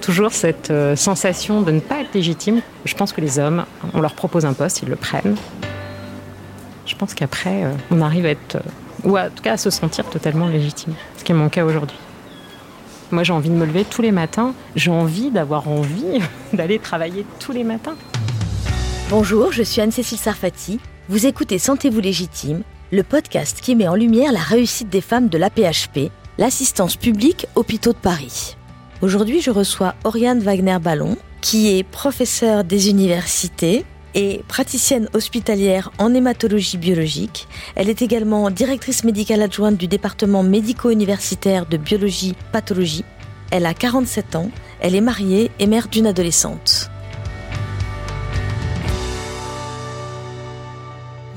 toujours cette euh, sensation de ne pas être légitime. Je pense que les hommes, on leur propose un poste, ils le prennent. Je pense qu'après, euh, on arrive à être, euh, ou en tout cas à se sentir totalement légitime, ce qui est mon cas aujourd'hui. Moi, j'ai envie de me lever tous les matins. J'ai envie d'avoir envie d'aller travailler tous les matins. Bonjour, je suis Anne-Cécile Sarfati. Vous écoutez Sentez-vous légitime, le podcast qui met en lumière la réussite des femmes de l'APHP, l'assistance publique Hôpitaux de Paris. Aujourd'hui, je reçois Oriane Wagner-Ballon, qui est professeure des universités et praticienne hospitalière en hématologie biologique. Elle est également directrice médicale adjointe du département médico-universitaire de biologie pathologie. Elle a 47 ans, elle est mariée et mère d'une adolescente.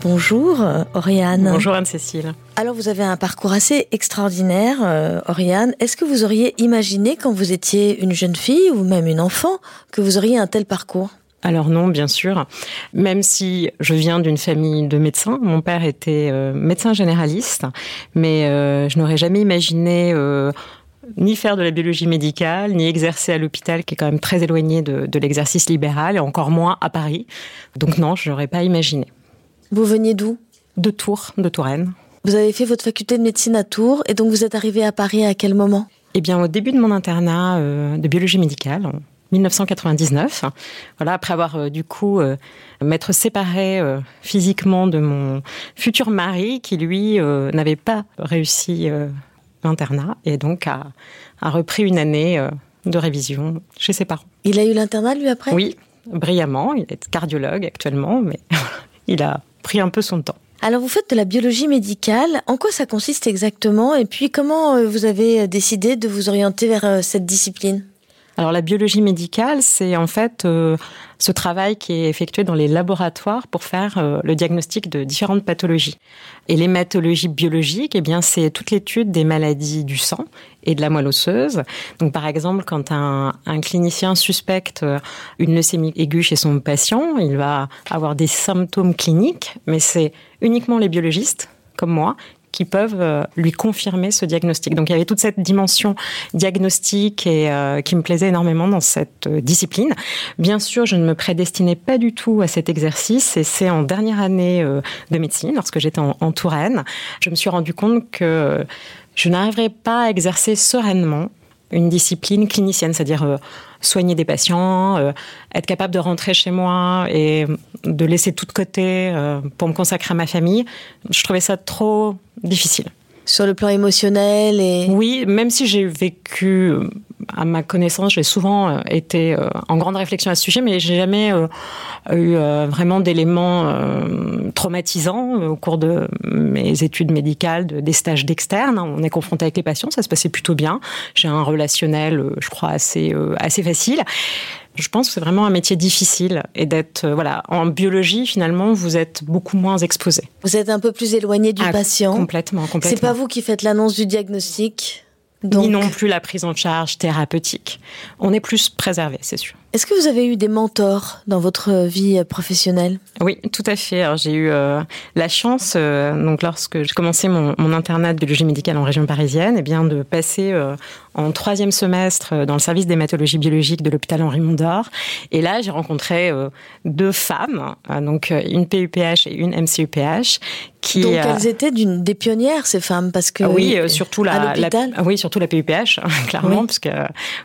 Bonjour Oriane. Bonjour Anne-Cécile. Alors vous avez un parcours assez extraordinaire, euh, Oriane. Est-ce que vous auriez imaginé quand vous étiez une jeune fille ou même une enfant que vous auriez un tel parcours? Alors non, bien sûr. Même si je viens d'une famille de médecins, mon père était euh, médecin généraliste, mais euh, je n'aurais jamais imaginé ni faire de la biologie médicale, ni exercer à l'hôpital, qui est quand même très éloigné de, de l'exercice libéral, et encore moins à Paris. Donc non, je n'aurais pas imaginé. Vous veniez d'où? De Tours, de Touraine. Vous avez fait votre faculté de médecine à Tours et donc vous êtes arrivé à Paris à quel moment? Eh bien, au début de mon internat euh, de biologie médicale, en 1999. Voilà, après avoir euh, du coup euh, m'être séparée physiquement de mon futur mari, qui lui n'avait pas réussi l'internat et donc a, a, repris une année de révision chez ses parents. Il a eu l'internat lui après? Oui, brillamment. Il est cardiologue actuellement, mais il a pris un peu son temps. Alors vous faites de la biologie médicale, en quoi ça consiste exactement? Et puis comment euh, vous avez euh, décidé de vous orienter vers euh, cette discipline? Alors la biologie médicale, c'est en fait euh, ce travail qui est effectué dans les laboratoires pour faire euh, le diagnostic de différentes pathologies. Et l'hématologie biologique, eh bien c'est toute l'étude des maladies du sang et de la moelle osseuse. Donc par exemple, quand un, clinicien suspecte euh, une leucémie aiguë chez son patient, il va avoir des symptômes cliniques, mais c'est uniquement les biologistes comme moi qui peuvent euh, lui confirmer ce diagnostic. Donc il y avait toute cette dimension diagnostique et euh, qui me plaisait énormément dans cette euh, discipline. Bien sûr, je ne me prédestinais pas du tout à cet exercice et c'est en dernière année de médecine, lorsque j'étais en, en Touraine, je me suis rendu compte que je n'arriverais pas à exercer sereinement une discipline clinicienne, c'est-à-dire soigner des patients, euh, être capable de rentrer chez moi et de laisser tout de côté euh, pour me consacrer à ma famille. Je trouvais ça trop difficile. Sur le plan émotionnel et... Oui, même si j'ai vécu à ma connaissance, j'ai souvent euh, été euh, en grande réflexion à ce sujet, mais j'ai jamais euh, eu vraiment d'éléments traumatisants au cours de mes études médicales, de, des stages d'externe. On est confronté avec les patients, ça se passait plutôt bien. J'ai un relationnel, je crois, assez assez facile. Je pense que c'est vraiment un métier difficile et d'être voilà en biologie finalement vous êtes beaucoup moins exposé. Vous êtes un peu plus éloigné du ah, patient. Complètement, complètement. C'est pas vous qui faites l'annonce du diagnostic. Donc... Ni non plus la prise en charge thérapeutique. On est plus préservé, c'est sûr. Est-ce que vous avez eu des mentors dans votre vie professionnelle? Oui, tout à fait. J'ai eu euh, la chance, euh, donc lorsque j'ai commencé mon, mon, internat de biologie médicale en région parisienne, eh bien de passer euh, en troisième semestre dans le service d'hématologie biologique de l'hôpital Henri Mondor. Et là, j'ai rencontré deux femmes, donc une PUPH et une MCUPH, qui donc elles étaient d'une des pionnières ces femmes parce que oui surtout la, la, oui surtout la PUPH clairement oui. parce que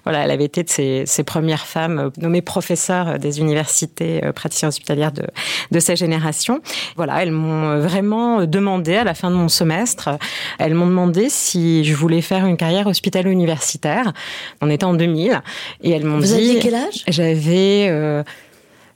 voilà elle avait été de ces, ces premières femmes nommées professeurs des universités praticiens hospitalières de de sa génération voilà elles m'ont vraiment demandé à la fin de mon semestre elles m'ont demandé si je voulais faire une carrière hospitalo universitaire. On était en 2000 et elles m'ont dit vous aviez quel âge? J'avais euh,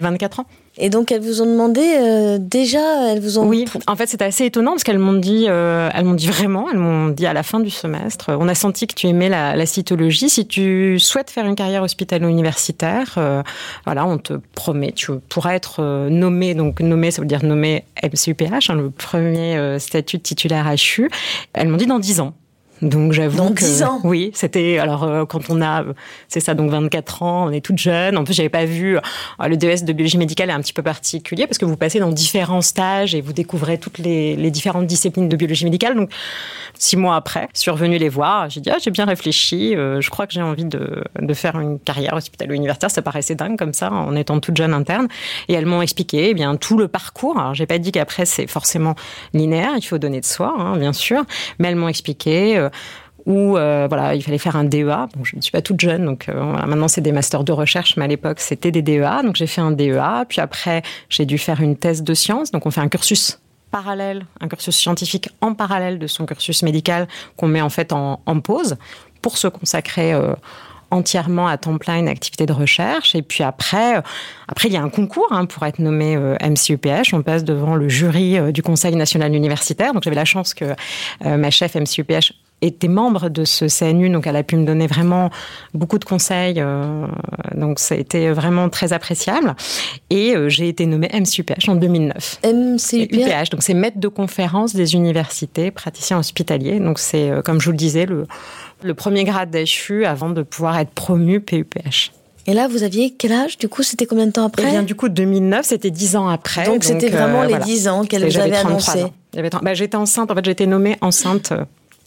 24 ans et donc elles vous ont demandé euh, déjà, elles vous ont. Oui, en fait c'était assez étonnant parce qu'elles m'ont dit, euh, elles m'ont dit vraiment, elles m'ont dit à la fin du semestre, on a senti que tu aimais la, la cytologie. Si tu souhaites faire une carrière hospitalo-universitaire, euh, voilà, on te promet, tu pourras être euh, nommé. Donc nommé, ça veut dire nommé MCUPH, hein, le premier euh, statut de titulaire HU. Elles m'ont dit dans 10 ans. Donc j'avoue Dans que 10 ans. oui, c'était alors euh, quand on a c'est ça donc 24 ans, on est toute jeune. En plus, j'avais pas vu euh, le DS de biologie médicale est un petit peu particulier parce que vous passez dans différents stages et vous découvrez toutes les, les différentes disciplines de biologie médicale. Donc six mois après, je suis revenue les voir. J'ai dit ah, j'ai bien réfléchi. euh, je crois que j'ai envie de, de faire une carrière hospitalo-universitaire. Ça paraissait dingue comme ça en étant toute jeune interne. Et elles m'ont expliqué eh bien tout le parcours. Alors j'ai pas dit qu'après c'est forcément linéaire. Il faut donner de soi, hein, bien sûr. Mais elles m'ont expliqué. euh, où euh, voilà, il fallait faire un DEA. Je ne suis pas toute jeune, donc euh, maintenant c'est des masters de recherche, mais à l'époque c'était des DEA. Donc j'ai fait un DEA, puis après j'ai dû faire une thèse de sciences. Donc on fait un cursus parallèle, un cursus scientifique en parallèle de son cursus médical qu'on met en fait en, pause pour se consacrer euh, entièrement à temps plein une activité de recherche. Et puis après, après il y a un concours hein, pour être nommé MCUPH. On passe devant le jury du Conseil national universitaire. Donc j'avais la chance que ma chef MCUPH était membre de ce CNU, donc elle a pu me donner vraiment beaucoup de conseils. euh, donc ça a été vraiment très appréciable. Et euh, j'ai été nommée MCUPH en 2009. MCUPH. UPH, donc c'est maître de conférence des universités, praticien hospitalier. Donc c'est, euh, comme je vous le disais, le, le premier grade d'HU avant de pouvoir être promu PUPH. Et là, vous aviez quel âge Du coup, c'était combien de temps après? Bien du coup 2009, c'était dix ans après. Donc c'était vraiment euh, les voilà. 10 ans qu'elle vous avait 33 annoncé. ans. J'avais 30 bah, j'étais enceinte, en fait j'ai été nommée enceinte.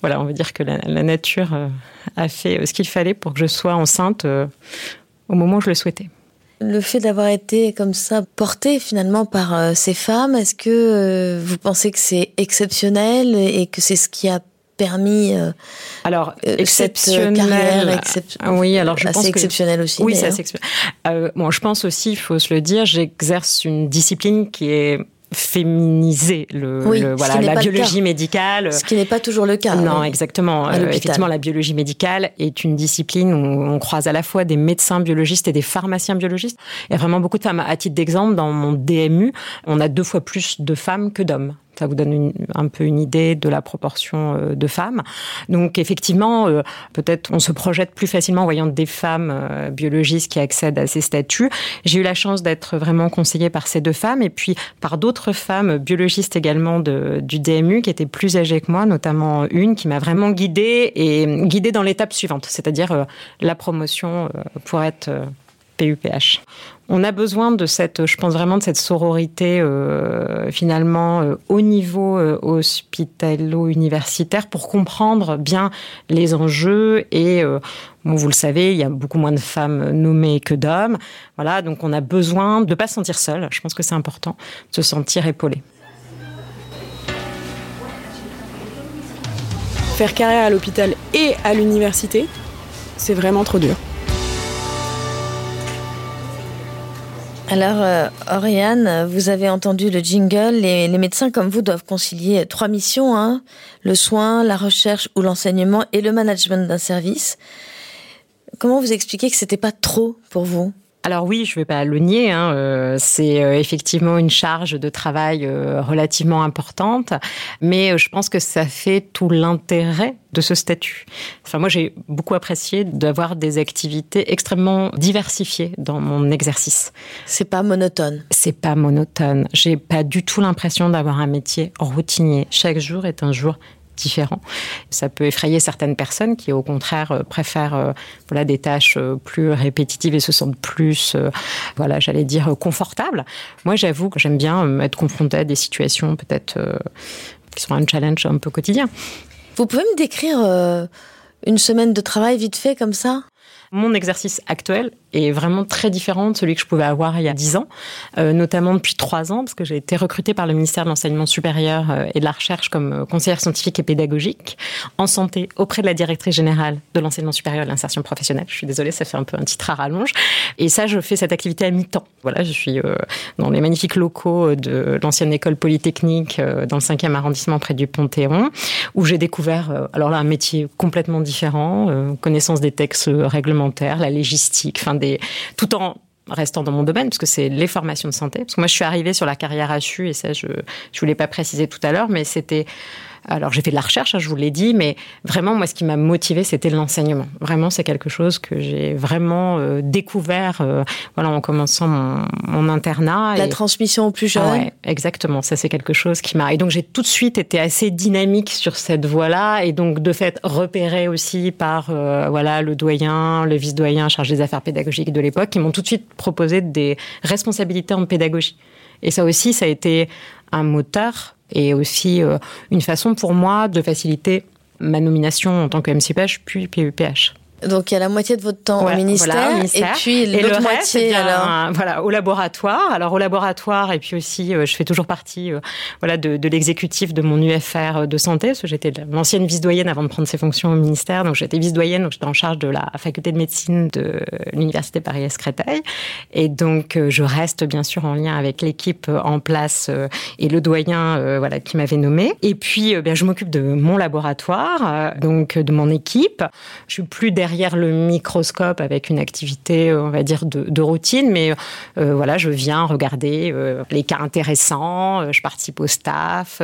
Voilà, on veut dire que la, la nature euh, a fait euh, ce qu'il fallait pour que je sois enceinte euh, au moment où je le souhaitais. Le fait d'avoir été comme ça porté finalement par ces femmes, est-ce que vous pensez que c'est exceptionnel et que c'est ce qui a permis euh, Alors, exceptionnel. cette carrière excep- Ah oui, alors je assez pense que exceptionnelle aussi Oui, c'est d'ailleurs. assez exceptionnel. Euh, bon, je pense aussi, il faut se le dire, j'exerce une discipline qui est féminisée. Le, Oui, le- voilà, la biologie médicale. Ce qui n'est pas toujours le cas. Non, exactement. Euh, effectivement, la biologie médicale est une discipline où on croise à la fois des médecins biologistes et des pharmaciens biologistes. Il y a vraiment beaucoup de femmes. À titre d'exemple, dans mon DMU, on a deux fois plus de femmes que d'hommes. Ça vous donne un peu une idée de la proportion euh, de femmes. Donc effectivement, euh, peut-être on se projette plus facilement en voyant des femmes euh, biologistes qui accèdent à ces statuts. J'ai eu la chance d'être vraiment conseillée par ces deux femmes et puis par d'autres femmes biologistes également du DMU qui étaient plus âgées que moi, notamment une qui m'a vraiment guidée et guidée dans l'étape suivante, c'est-à-dire la promotion pour être PUPH. On a besoin de cette, je pense vraiment de cette sororité euh, finalement euh, au niveau euh, hospitalo-universitaire pour comprendre bien les enjeux et vous le savez, il y a beaucoup moins de femmes nommées que d'hommes. Voilà, donc on a besoin de pas se sentir seul. Je pense que c'est important de se sentir épaulé. Faire carrière à l'hôpital et à l'université, c'est vraiment trop dur. Alors, euh, Oriane, vous avez entendu le jingle. Les, médecins comme vous doivent concilier trois missions hein, le soin, la recherche ou l'enseignement et le management d'un service. Comment vous expliquez que c'était pas trop pour vous? Alors oui, je ne vais pas le nier, hein, euh, c'est euh, effectivement une charge de travail euh, relativement importante, mais je pense que ça fait tout l'intérêt de ce statut. Enfin, moi, j'ai beaucoup apprécié d'avoir des activités extrêmement diversifiées dans mon exercice. C'est pas monotone. C'est pas monotone. J'ai pas du tout l'impression d'avoir un métier routinier. Chaque jour est un jour différent. Ça peut effrayer certaines personnes qui, au contraire, euh, préfèrent euh, voilà des tâches euh, plus répétitives et se sentent plus, voilà, j'allais dire confortables. Moi, j'avoue que j'aime bien être confrontée à des situations peut-être euh, qui sont un challenge un peu quotidien. Vous pouvez me décrire euh, une semaine de travail vite fait comme ça? Mon exercice actuel est vraiment très différent de celui que je pouvais avoir il y a dix ans, euh, notamment depuis trois ans, parce que j'ai été recrutée par le ministère de l'Enseignement supérieur euh, et de la Recherche comme euh, conseillère scientifique et pédagogique en santé auprès de la directrice générale de l'Enseignement supérieur et de l'insertion professionnelle. Je suis désolée, ça fait un peu un titre à rallonge. Et ça, je fais cette activité à mi-temps. Voilà, je suis dans les magnifiques locaux de l'ancienne école polytechnique dans le 5e arrondissement près du Panthéon, où j'ai découvert, alors là, un métier complètement différent, connaissance des textes réglementaires, la légistique, des, tout en restant dans mon domaine, parce que c'est les formations de santé. Parce que moi, je suis arrivée sur la carrière HU, et ça, je je voulais pas préciser tout à l'heure, mais c'était Alors j'ai fait de la recherche, hein, je vous l'ai dit, mais vraiment moi ce qui m'a motivé c'était l'enseignement. Vraiment c'est quelque chose que j'ai vraiment euh, découvert euh, voilà en commençant mon, mon internat. La transmission aux plus jeunes. ouais, exactement. Ça c'est quelque chose qui m'a et donc j'ai tout de suite été assez dynamique sur cette voie-là et donc de fait repérée aussi par euh, voilà le doyen, le vice-doyen chargé des affaires pédagogiques de l'époque qui m'ont tout de suite proposé des responsabilités en pédagogie. Et ça aussi ça a été un moteur et aussi euh, une façon pour moi de faciliter ma nomination en tant que MCPH puis PEPH. Donc il y a la moitié de votre temps au, ministère, voilà, au ministère. et puis l'autre moitié eh bien, alors? voilà, au laboratoire. Alors au laboratoire et puis aussi, euh, je fais toujours partie, euh, voilà, de, de l'exécutif de mon UFR de santé, parce que j'étais l'ancienne vice-doyenne avant de prendre ses fonctions au ministère. Donc j'étais vice-doyenne, donc j'étais en charge de la faculté de médecine de l'université Paris-Est Créteil. Et donc euh, je reste bien sûr en lien avec l'équipe euh, en place euh, et le doyen, euh, voilà, qui m'avait nommé. Et puis, euh, bien, je m'occupe de mon laboratoire, euh, donc de mon équipe. Je suis plus derrière le microscope avec une activité, euh, on va dire, de, routine, mais euh, voilà, je viens regarder euh, les cas intéressants, je participe au staff,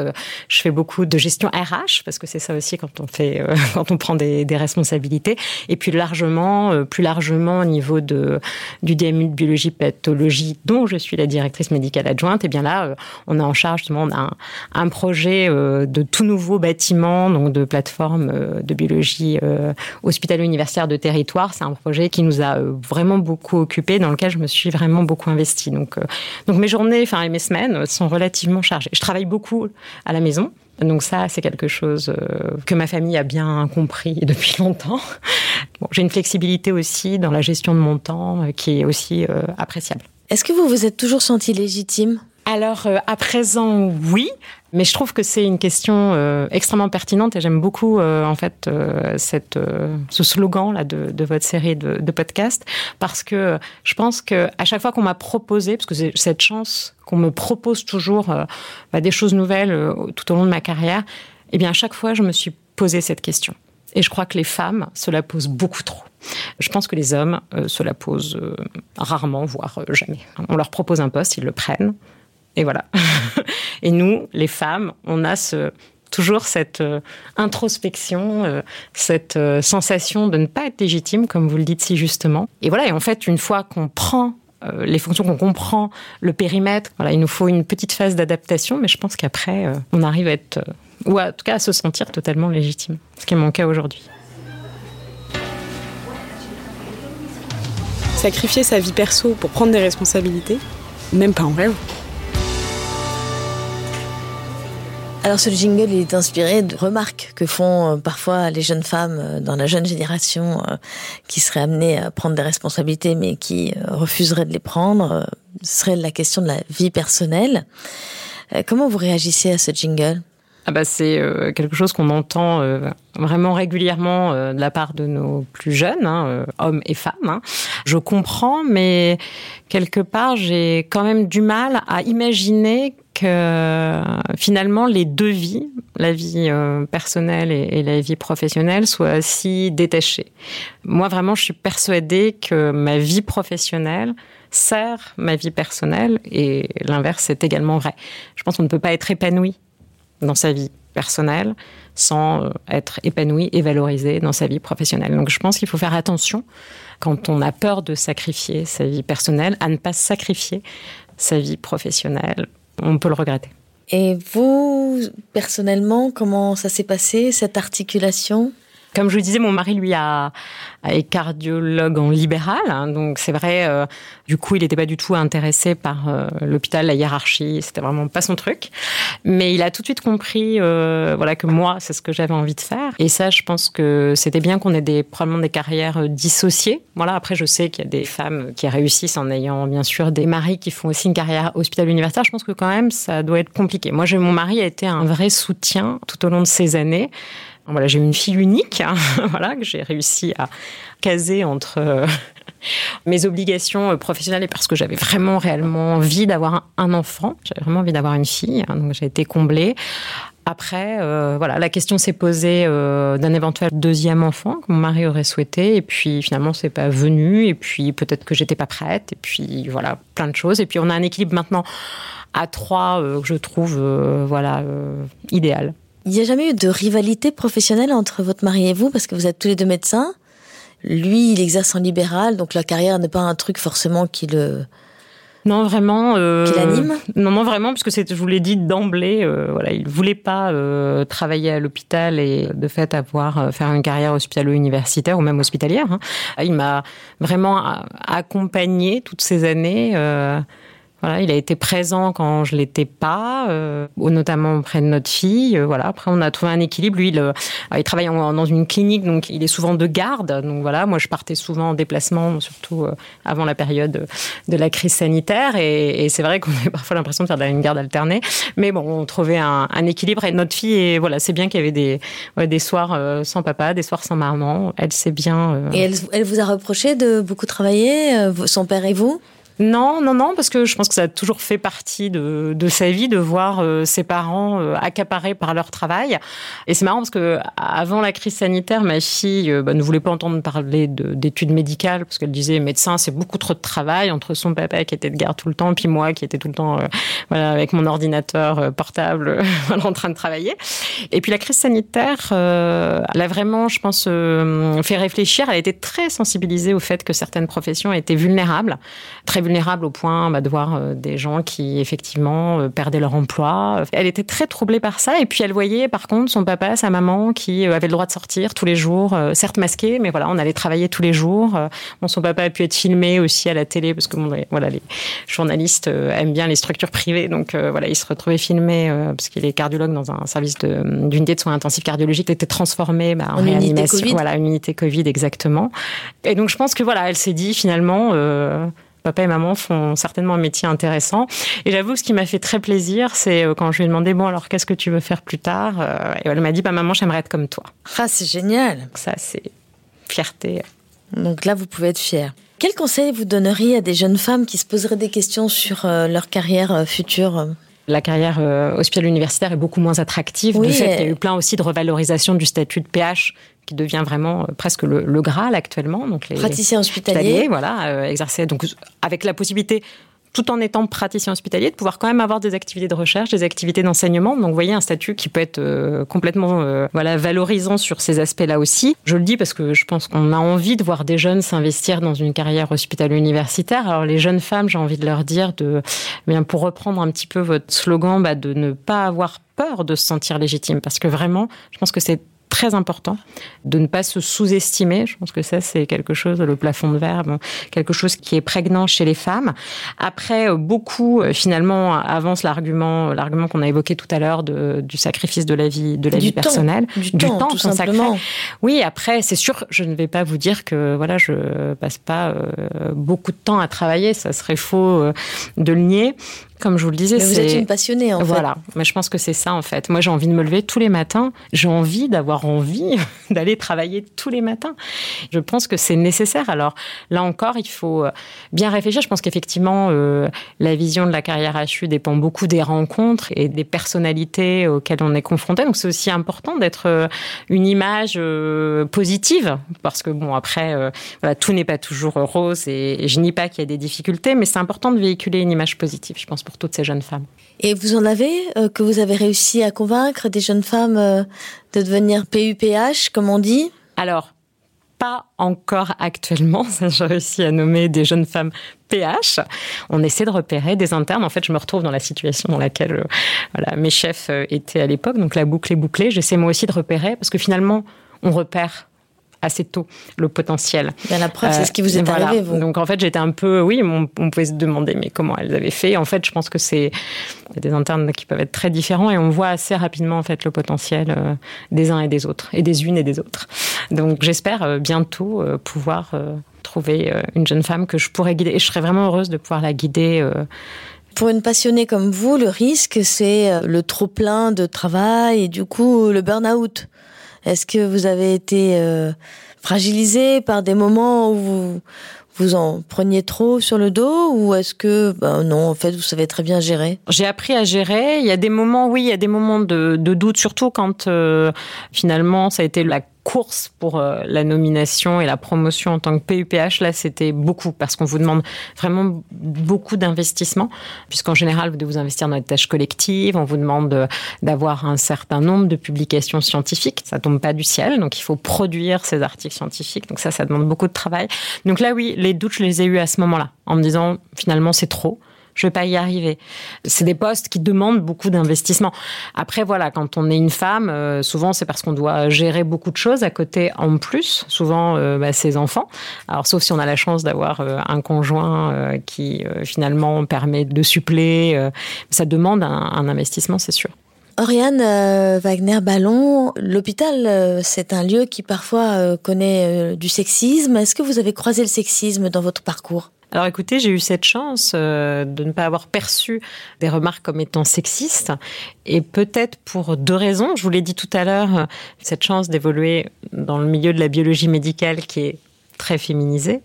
je fais beaucoup de gestion RH, parce que c'est ça aussi quand on fait, quand on prend des, responsabilités. Et puis largement, plus largement au niveau de, du DMU de biologie pathologie, dont je suis la directrice médicale adjointe, et bien là, on a en charge justement on a un, projet de tout nouveau bâtiment, donc de plateforme de biologie euh, de territoire. C'est un projet qui nous a euh, vraiment beaucoup occupé, dans lequel je me suis vraiment beaucoup investie. Donc, euh, donc mes journées, enfin et mes semaines sont relativement chargées. Je travaille beaucoup à la maison. Donc ça, c'est quelque chose euh, que ma famille a bien compris depuis longtemps. J'ai une flexibilité aussi dans la gestion de mon temps qui est aussi appréciable. Est-ce que vous vous êtes toujours senti légitime? Alors, euh, à présent, oui. Mais je trouve que c'est une question euh, extrêmement pertinente et j'aime beaucoup euh, en fait ce slogan là de, votre série de, de podcasts parce que je pense que à chaque fois qu'on m'a proposé, parce que c'est cette chance qu'on me propose toujours bah, des choses nouvelles tout au long de ma carrière, eh bien à chaque fois je me suis posé cette question. Et je crois que les femmes se la posent beaucoup trop. Je pense que les hommes se la posent rarement, voire jamais. On leur propose un poste, ils le prennent. Et voilà. Et nous, les femmes, on a toujours cette euh, introspection, euh, cette euh, sensation de ne pas être légitime, comme vous le dites si justement. Et voilà, et en fait, une fois qu'on prend les fonctions, qu'on comprend le périmètre, voilà, il nous faut une petite phase d'adaptation, mais je pense qu'après, on arrive à être, ou en tout cas à se sentir totalement légitime, ce qui est mon cas aujourd'hui. Sacrifier sa vie perso pour prendre des responsabilités, même pas en rêve. Alors ce jingle, il est inspiré de remarques que font euh, parfois les jeunes femmes euh, dans la jeune génération euh, qui seraient amenées à prendre des responsabilités mais qui refuseraient de les prendre. Ce serait la question de la vie personnelle. Comment vous réagissez à ce jingle? Ah bah c'est quelque chose qu'on entend vraiment régulièrement de la part de nos plus jeunes, hein, hommes et femmes. hein. Je comprends, mais quelque part, j'ai quand même du mal à imaginer que euh, finalement les deux vies, la vie euh, personnelle et, la vie professionnelle, soient si détachées. Moi, vraiment, je suis persuadée que ma vie professionnelle sert ma vie personnelle et l'inverse est également vrai. Je pense qu'on ne peut pas être épanoui dans sa vie personnelle sans euh, être épanoui et valorisé dans sa vie professionnelle. Donc je pense qu'il faut faire attention quand on a peur de sacrifier sa vie personnelle à ne pas sacrifier sa vie professionnelle. On peut le regretter. Et vous, personnellement, comment ça s'est passé, cette articulation? Comme je vous disais, mon mari, lui, a, est cardiologue en libéral. hein, donc, c'est vrai, euh, du coup, il n'était pas du tout intéressé par euh, l'hôpital, la hiérarchie. C'était vraiment pas son truc. Mais il a tout de suite compris euh, voilà, que moi, c'est ce que j'avais envie de faire. Et ça, je pense que c'était bien qu'on ait des, probablement des carrières euh, dissociées. Voilà, après, je sais qu'il y a des femmes qui réussissent en ayant, bien sûr, des maris qui font aussi une carrière hospitalo-universitaire. Je pense que quand même, ça doit être compliqué. Moi, mon mari a été un vrai soutien tout au long de ces années. Voilà, j'ai une fille unique, hein, voilà, que j'ai réussi à caser entre euh, mes obligations euh, professionnelles et parce que j'avais vraiment réellement envie d'avoir un, enfant. J'avais vraiment envie d'avoir une fille, hein, donc j'ai été comblée. Après, euh, voilà, la question s'est posée d'un éventuel deuxième enfant que mon mari aurait souhaité, et puis finalement c'est pas venu, et puis peut-être que j'étais pas prête, et puis voilà, plein de choses. Et puis on a un équilibre maintenant à trois, que je trouve voilà idéal. Il n'y a jamais eu de rivalité professionnelle entre votre mari et vous parce que vous êtes tous les deux médecins. Lui, il exerce en libéral, donc la carrière n'est pas un truc forcément qui le non, vraiment. Euh, qui l'anime Non, non, vraiment, parce que je vous l'ai dit d'emblée, euh, voilà, il voulait pas euh, travailler à l'hôpital et de fait avoir euh, faire une carrière hospitalo-universitaire ou même hospitalière. Hein. Il m'a vraiment accompagné toutes ces années. Voilà, il a été présent quand je l'étais pas, euh, notamment auprès de notre fille. Euh, voilà. Après, on a trouvé un équilibre. Lui, il, euh, il travaille dans une clinique, donc il est souvent de garde. Donc voilà, moi, je partais souvent en déplacement, surtout avant la période de la crise sanitaire. Et, c'est vrai qu'on avait parfois l'impression de faire une garde alternée. Mais bon, on trouvait un, équilibre. Et notre fille, voilà, c'est bien qu'il y avait des, des soirs sans papa, des soirs sans maman. Elle sait bien. Et elle vous a reproché de beaucoup travailler, son père et vous? Non, non, non, parce que je pense que ça a toujours fait partie de, sa vie de voir euh, ses parents euh, accaparés par leur travail. Et c'est marrant parce que avant la crise sanitaire, ma fille euh, bah, ne voulait pas entendre parler d'études médicales parce qu'elle disait médecin, c'est beaucoup trop de travail entre son papa qui était de garde tout le temps, puis moi qui était tout le temps avec mon ordinateur portable en train de travailler. Et puis la crise sanitaire, elle a vraiment, je pense, fait réfléchir. Elle a été très sensibilisée au fait que certaines professions étaient vulnérables, très vulnérables vulnérable au point bah, de voir euh, des gens qui effectivement euh, perdaient leur emploi. Elle était très troublée par ça et puis elle voyait par contre son papa, sa maman qui euh, avait le droit de sortir tous les jours, certes masqué, mais voilà, on allait travailler tous les jours. Bon, son papa a pu être filmé aussi à la télé parce que bon, voilà, les journalistes aiment bien les structures privées, donc voilà, il se retrouvait filmé parce qu'il est cardiologue dans un service d'unité de, de, soins intensifs cardiologiques, il était transformé bah, en, en réanimation, voilà, une unité Covid exactement. Et donc je pense que voilà, elle s'est dit finalement. Euh, papa et maman font certainement un métier intéressant. Et j'avoue, ce qui m'a fait très plaisir, c'est euh, quand je lui ai demandé, bon, alors qu'est-ce que tu veux faire plus tard euh, Et elle m'a dit, bah, maman, j'aimerais être comme toi. Ah, c'est génial. ça, c'est fierté. Donc là, vous pouvez être fier. Quel conseil vous donneriez à des jeunes femmes qui se poseraient des questions sur euh, leur carrière future la carrière euh, hospitalo universitaire est beaucoup moins attractive oui, du fait qu'il y a eu plein aussi de revalorisation du statut de PH qui devient vraiment euh, presque le, le Graal actuellement. Donc les praticiens hospitaliers, voilà, euh, exercer donc avec la possibilité tout en étant praticien hospitalier, de pouvoir quand même avoir des activités de recherche, des activités d'enseignement. Donc, vous voyez, un statut qui peut être euh, complètement euh, voilà valorisant sur ces aspects-là aussi. Je le dis parce que je pense qu'on a envie de voir des jeunes s'investir dans une carrière hospitalo-universitaire. Alors, les jeunes femmes, j'ai envie de leur dire de, eh bien, pour reprendre un petit peu votre slogan, bah, de ne pas avoir peur de se sentir légitime. Parce que vraiment, je pense que c'est très important de ne pas se sous-estimer. Je pense que ça, c'est quelque chose, le plafond de verre, bon, quelque chose qui est prégnant chez les femmes. Après, euh, beaucoup, euh, finalement, avancent l'argument, l'argument qu'on a évoqué tout à l'heure du sacrifice de la vie, de la du vie temps, personnelle, du, du temps, temps, tout simplement. Oui, après, c'est sûr, je ne vais pas vous dire que, voilà, je passe pas euh, beaucoup de temps à travailler. Ça serait faux euh, de le nier. Comme je vous le disais, Mais vous êtes une passionnée en voilà. fait. Mais je pense que c'est ça en fait. Moi, j'ai envie de me lever tous les matins. J'ai envie d'avoir envie d'aller travailler tous les matins. Je pense que c'est nécessaire. Alors là encore, il faut euh, bien réfléchir. Je pense qu'effectivement, euh, la vision de la carrière HU dépend beaucoup des rencontres et des personnalités auxquelles on est confronté. Donc c'est aussi important d'être euh, une image euh, positive parce que bon après, euh, voilà, tout n'est pas toujours rose et, et je nie pas qu'il y a des difficultés, mais c'est important de véhiculer une image positive. Je pense pour toutes ces jeunes femmes. Et vous en avez euh, que vous avez réussi à convaincre des jeunes femmes euh, de devenir PUPH, comme on dit? Alors, pas encore actuellement. J'ai réussi à nommer des jeunes femmes PH. On essaie de repérer des internes. En fait, je me retrouve dans la situation dans laquelle euh, voilà, mes chefs étaient à l'époque. Donc la boucle est bouclée. J'essaie moi aussi de repérer parce que finalement, on repère assez tôt le potentiel. Bien, la preuve, euh, c'est ce qui vous est voilà. arrivé, vous. Donc en fait, j'étais un peu, oui, on, on, pouvait se demander, mais comment elles avaient fait. En fait, je pense que c'est des internes qui peuvent être très différents et on voit assez rapidement en fait le potentiel euh, des uns et des autres, et des unes et des autres. Donc j'espère euh, bientôt euh, pouvoir euh, trouver euh, une jeune femme que je pourrais guider. Et je serais vraiment heureuse de pouvoir la guider. Euh, pour une passionnée comme vous, le risque, c'est euh, le trop-plein de travail et du coup le burn-out. Est-ce que vous avez été euh, fragilisé par des moments où vous, vous en preniez trop sur le dos ou est-ce que ben non en fait vous savez très bien gérer? J'ai appris à gérer. Il y a des moments, oui, il y a des moments de, de doute, surtout quand euh, finalement ça a été la course pour euh, la nomination et la promotion en tant que PUPH, là, c'était beaucoup parce qu'on vous demande vraiment beaucoup d'investissement, puisqu'en général, vous devez vous investir dans les tâches collectives, on vous demande d'avoir un certain nombre de publications scientifiques, ça tombe pas du ciel, donc il faut produire ces articles scientifiques, donc ça, ça demande beaucoup de travail. Donc là, oui, les doutes, je les ai eus à ce moment-là, en me disant, finalement, c'est trop je vais pas y arriver. C'est des postes qui demandent beaucoup d'investissement. Après, voilà, quand on est une femme, euh, souvent c'est parce qu'on doit gérer beaucoup de choses à côté en plus, souvent euh, bah, ses enfants. Alors, sauf si on a la chance d'avoir euh, un conjoint qui finalement permet de suppléer, ça demande un investissement, c'est sûr. Oriane Wagner-Ballon, l'hôpital, c'est un lieu qui parfois connaît du sexisme. Est-ce que vous avez croisé le sexisme dans votre parcours? Alors écoutez, j'ai eu cette chance euh, de ne pas avoir perçu des remarques comme étant sexistes, et peut-être pour deux raisons. Je vous l'ai dit tout à l'heure, cette chance d'évoluer dans le milieu de la biologie médicale qui est très féminisé.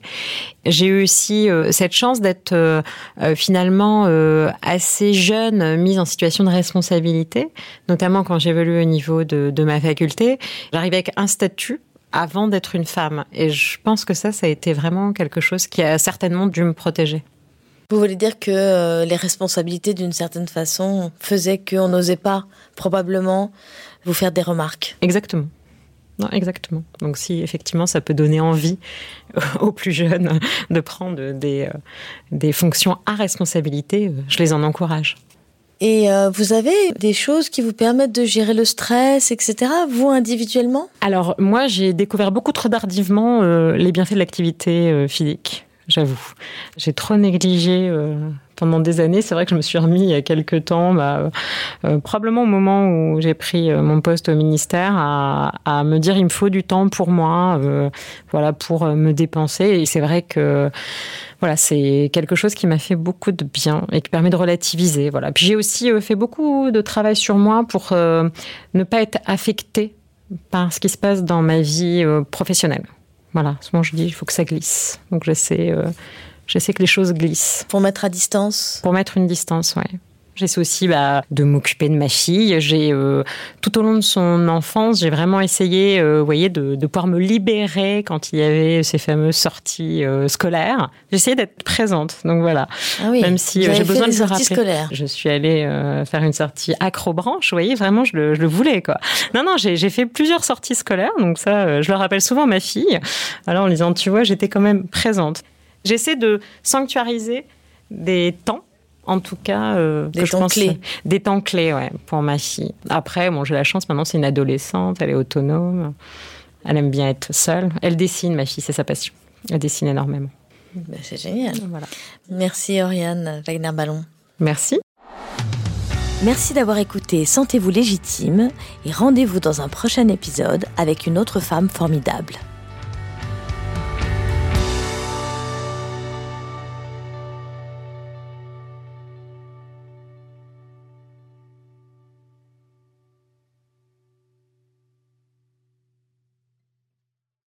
J'ai eu aussi euh, cette chance d'être euh, finalement assez jeune, mise en situation de responsabilité, notamment quand j'évolue au niveau de, de ma faculté. J'arrivais avec un statut avant d'être une femme. Et je pense que ça, ça a été vraiment quelque chose qui a certainement dû me protéger. Vous voulez dire que euh, les responsabilités, d'une certaine façon, faisaient qu'on n'osait pas, probablement, vous faire des remarques? Exactement. Non, exactement. Donc si effectivement ça peut donner envie aux plus jeunes de prendre des, euh, des fonctions à responsabilité, euh, je les en encourage. Et euh, vous avez des choses qui vous permettent de gérer le stress, etc., vous individuellement? Alors moi, j'ai découvert beaucoup trop tardivement euh, les bienfaits de l'activité euh, physique, j'avoue. J'ai trop négligé pendant des années. C'est vrai que je me suis remis il y a quelques temps, bah, euh, probablement au moment où j'ai pris euh, mon poste au ministère, à, me dire il me faut du temps pour moi, euh, voilà, pour me dépenser. Et c'est vrai que voilà, c'est quelque chose qui m'a fait beaucoup de bien et qui permet de relativiser. Voilà. Puis j'ai aussi fait beaucoup de travail sur moi pour ne pas être affectée par ce qui se passe dans ma vie professionnelle. Voilà, souvent je dis il faut que ça glisse. Donc j'essaie J'essaie que les choses glissent. Pour mettre à distance Pour mettre une distance, ouais. J'essaie aussi bah, de m'occuper de ma fille. J'ai euh, tout au long de son enfance, j'ai vraiment essayé, euh, vous voyez, de, de, pouvoir me libérer quand il y avait ces fameuses sorties euh, scolaires. Essayé d'être présente, donc voilà. Ah oui. Même si j'ai besoin de le rappeler. Scolaires. Je suis allée faire une sortie acrobranche. Vous voyez, vraiment, je le, je le voulais, quoi. Non, non, j'ai fait plusieurs sorties scolaires, donc ça, je le rappelle souvent à ma fille. Alors en disant, tu vois, j'étais quand même présente. J'essaie de sanctuariser des temps en tout cas, euh, des temps clés. Des temps clés, ouais, pour ma fille. Après, bon, j'ai la chance, maintenant, c'est une adolescente, elle est autonome, elle aime bien être seule. Elle dessine, ma fille, c'est sa passion. Elle dessine énormément. Ben, c'est génial. Voilà. Merci, Oriane Wagner-Ballon. Merci. Merci d'avoir écouté Sentez-vous légitime et rendez-vous dans un prochain épisode avec une autre femme formidable.